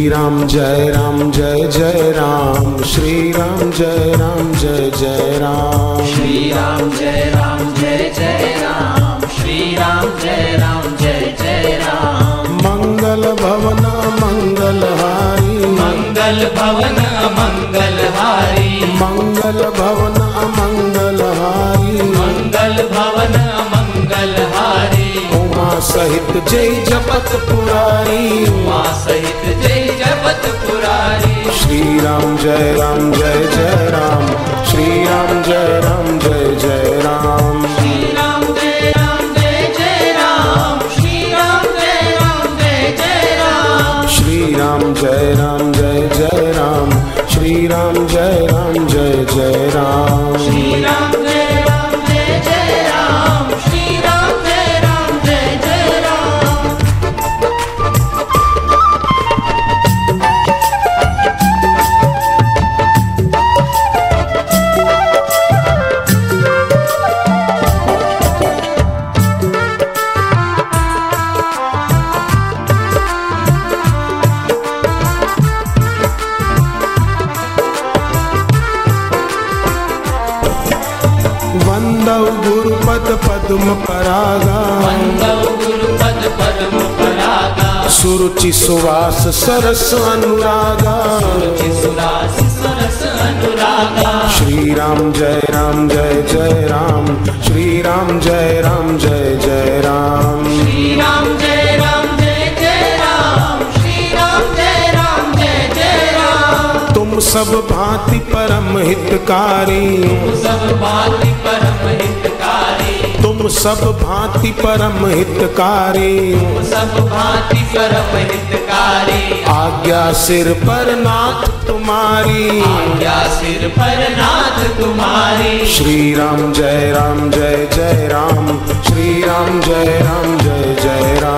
श्री राम जय राम जय जय राम। श्री राम जय राम जय जय राम। श्री राम जय राम जय जय राम। श्री राम जय राम जय जय राम। मंगल भवन मंगलहारी मंगल भवन मंगल हारी। मंगल भवन सहित जय जपत पुरारी। माँ सहित जय जपत पुरारी। श्री राम जय राम जय जय राम। श्री राम जय राम जय जय राम। श्री राम जय राम जय जय राम। श्री राम जय राम जय जय राम। श्री राम जय राम जय जय राम। श्री राम जय राम जय जय राम। श्री राम पद्म परागा। सुरुचि सुवास सरस अनुरागा। श्री राम जय राम, जय जय राम। श्री राम जय राम, जय जय राम। सब भांति परम हितकारी। सब भांति तुम सब भांति परम हितकारी। सब भांति परम हितकारी। आज्ञा सिर पर नाथ तुम्हारी। आज्ञा सिर पर नाथ तुम्हारी। श्री राम जय राम जय जय राम। श्री राम जय राम जय जय Ram.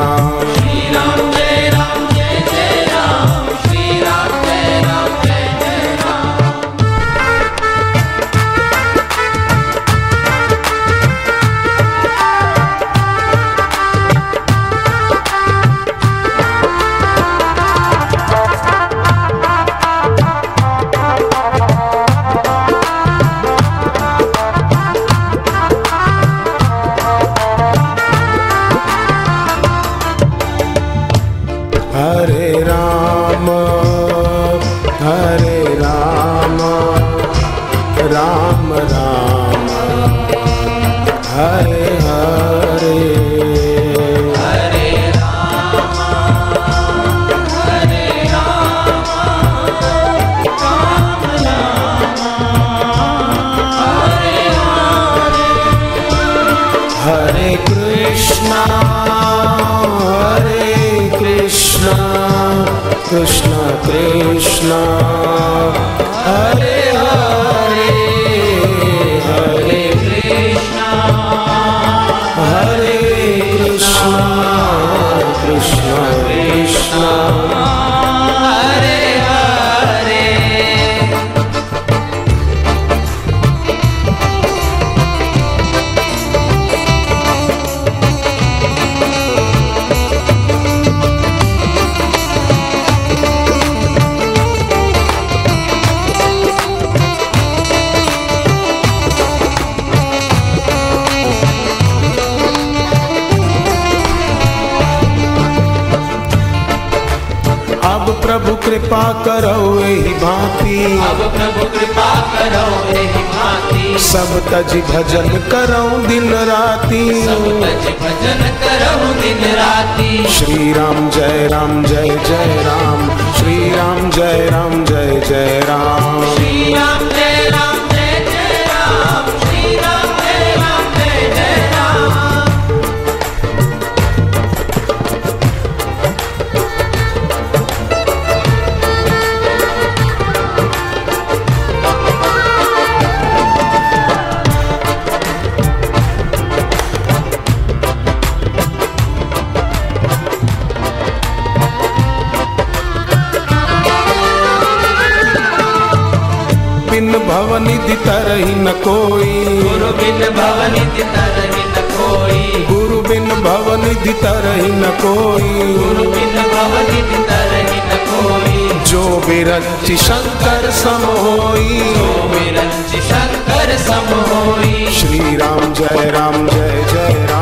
Hare Hare Krishna, Hare Krishna, Krishna Krishna, Hare Hare. प्रभु कृपा करो यही भांति। अब प्रभु कृपा करो एहि भांति। सब तज भजन करो दिन राति। सब तज भजन करो दिन राति। श्री राम जय राम जय जय राम। श्री राम जय राम जय जय राम। बिन भवन तरही न कोई। गुरु बिन भवन तरहि न कोई। गुरु बिन भवनिधि तरहि न कोई। गुरु बिन भवनिधि तरहि न कोई। जो बिरंचि शंकर सम होई। जो विरंचि शंकर सम होई। श्री राम जय राम जय जय राम।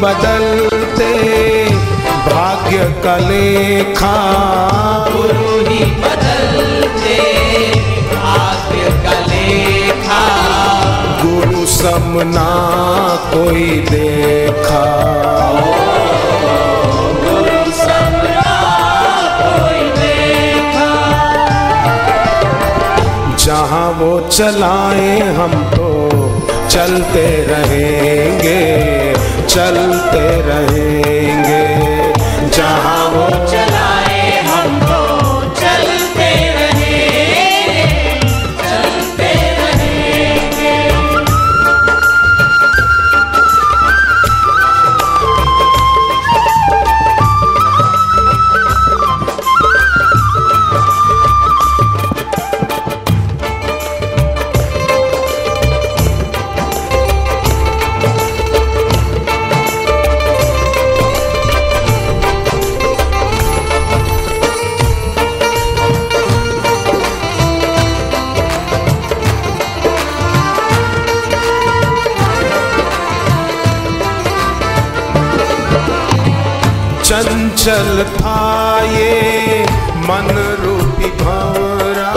बदलते भाग्य का लेखा। गुरु ही बदलते भाग्य का लेखा। गुरु समना कोई देखा। कोई देखा। जहाँ वो चलाए हम तो चलते रहेंगे। चलते रहेंगे चंचल था ये मन रूपी भंवरा।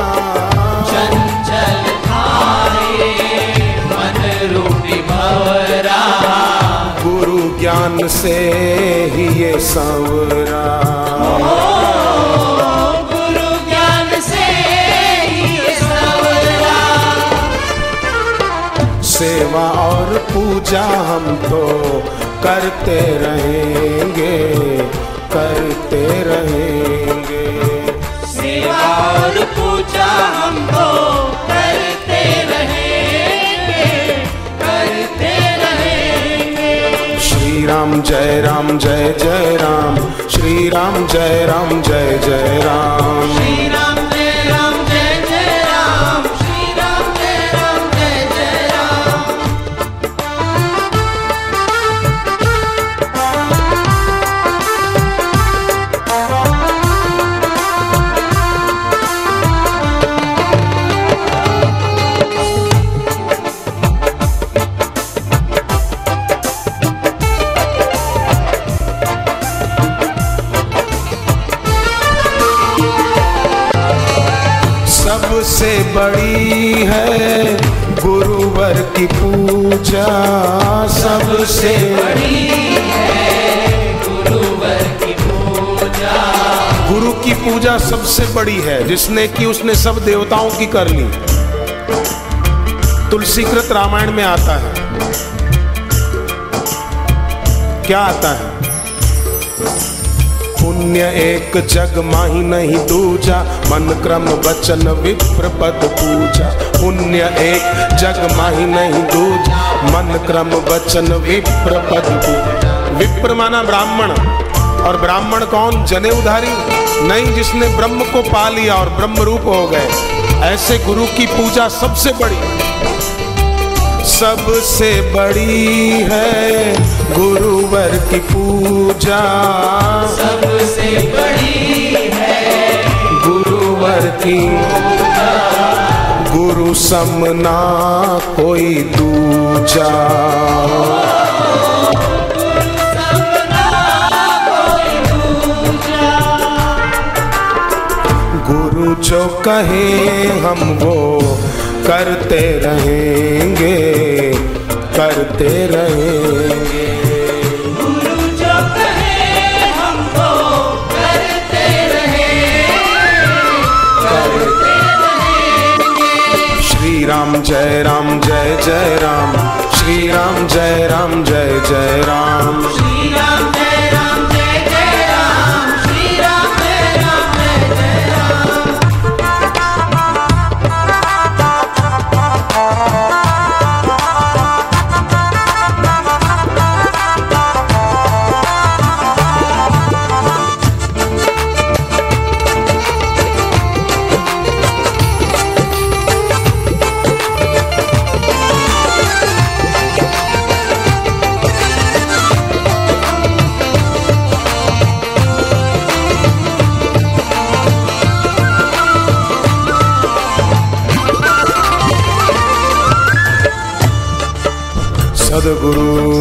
चंचल थाए मन रूपी भवरा। गुरु ज्ञान से ही ये संवरा। गुरु ज्ञान से ही सवरा। सेवा और पूजा हम तो करते रहेंगे करते रहेंगे। सेवा और पूजा हम तो करते रहेंगे करते रहेंगे। श्री राम जय राम जय जय राम। श्री राम जय राम जय जय राम। बड़ी है गुरुवर की पूजा सबसे। बड़ी गुरुवर की पूजा गुरु की पूजा सबसे बड़ी है, जिसने की उसने सब देवताओं की कर ली। तुलसीकृत रामायण में आता है। क्या आता है? पुण्य एक जग माही नहीं दूजा। मन क्रम वचन विप्र पद पूजा। पुण्य एक जग माही नहीं दूजा। मन क्रम वचन विप्र पद पूजा। विप्र माना ब्राह्मण। और ब्राह्मण कौन? जने उधारी। नहीं जिसने ब्रह्म को पा लिया और ब्रह्म रूप हो गए। ऐसे गुरु की पूजा सबसे बड़ी। सबसे बड़ी है गुरुवर की पूजा। सबसे बड़ी है गुरुवर की गुरु समना कोई दूजा। गुरु जो कहे हम वो करते रहेंगे। करते रहेंगे Padaguru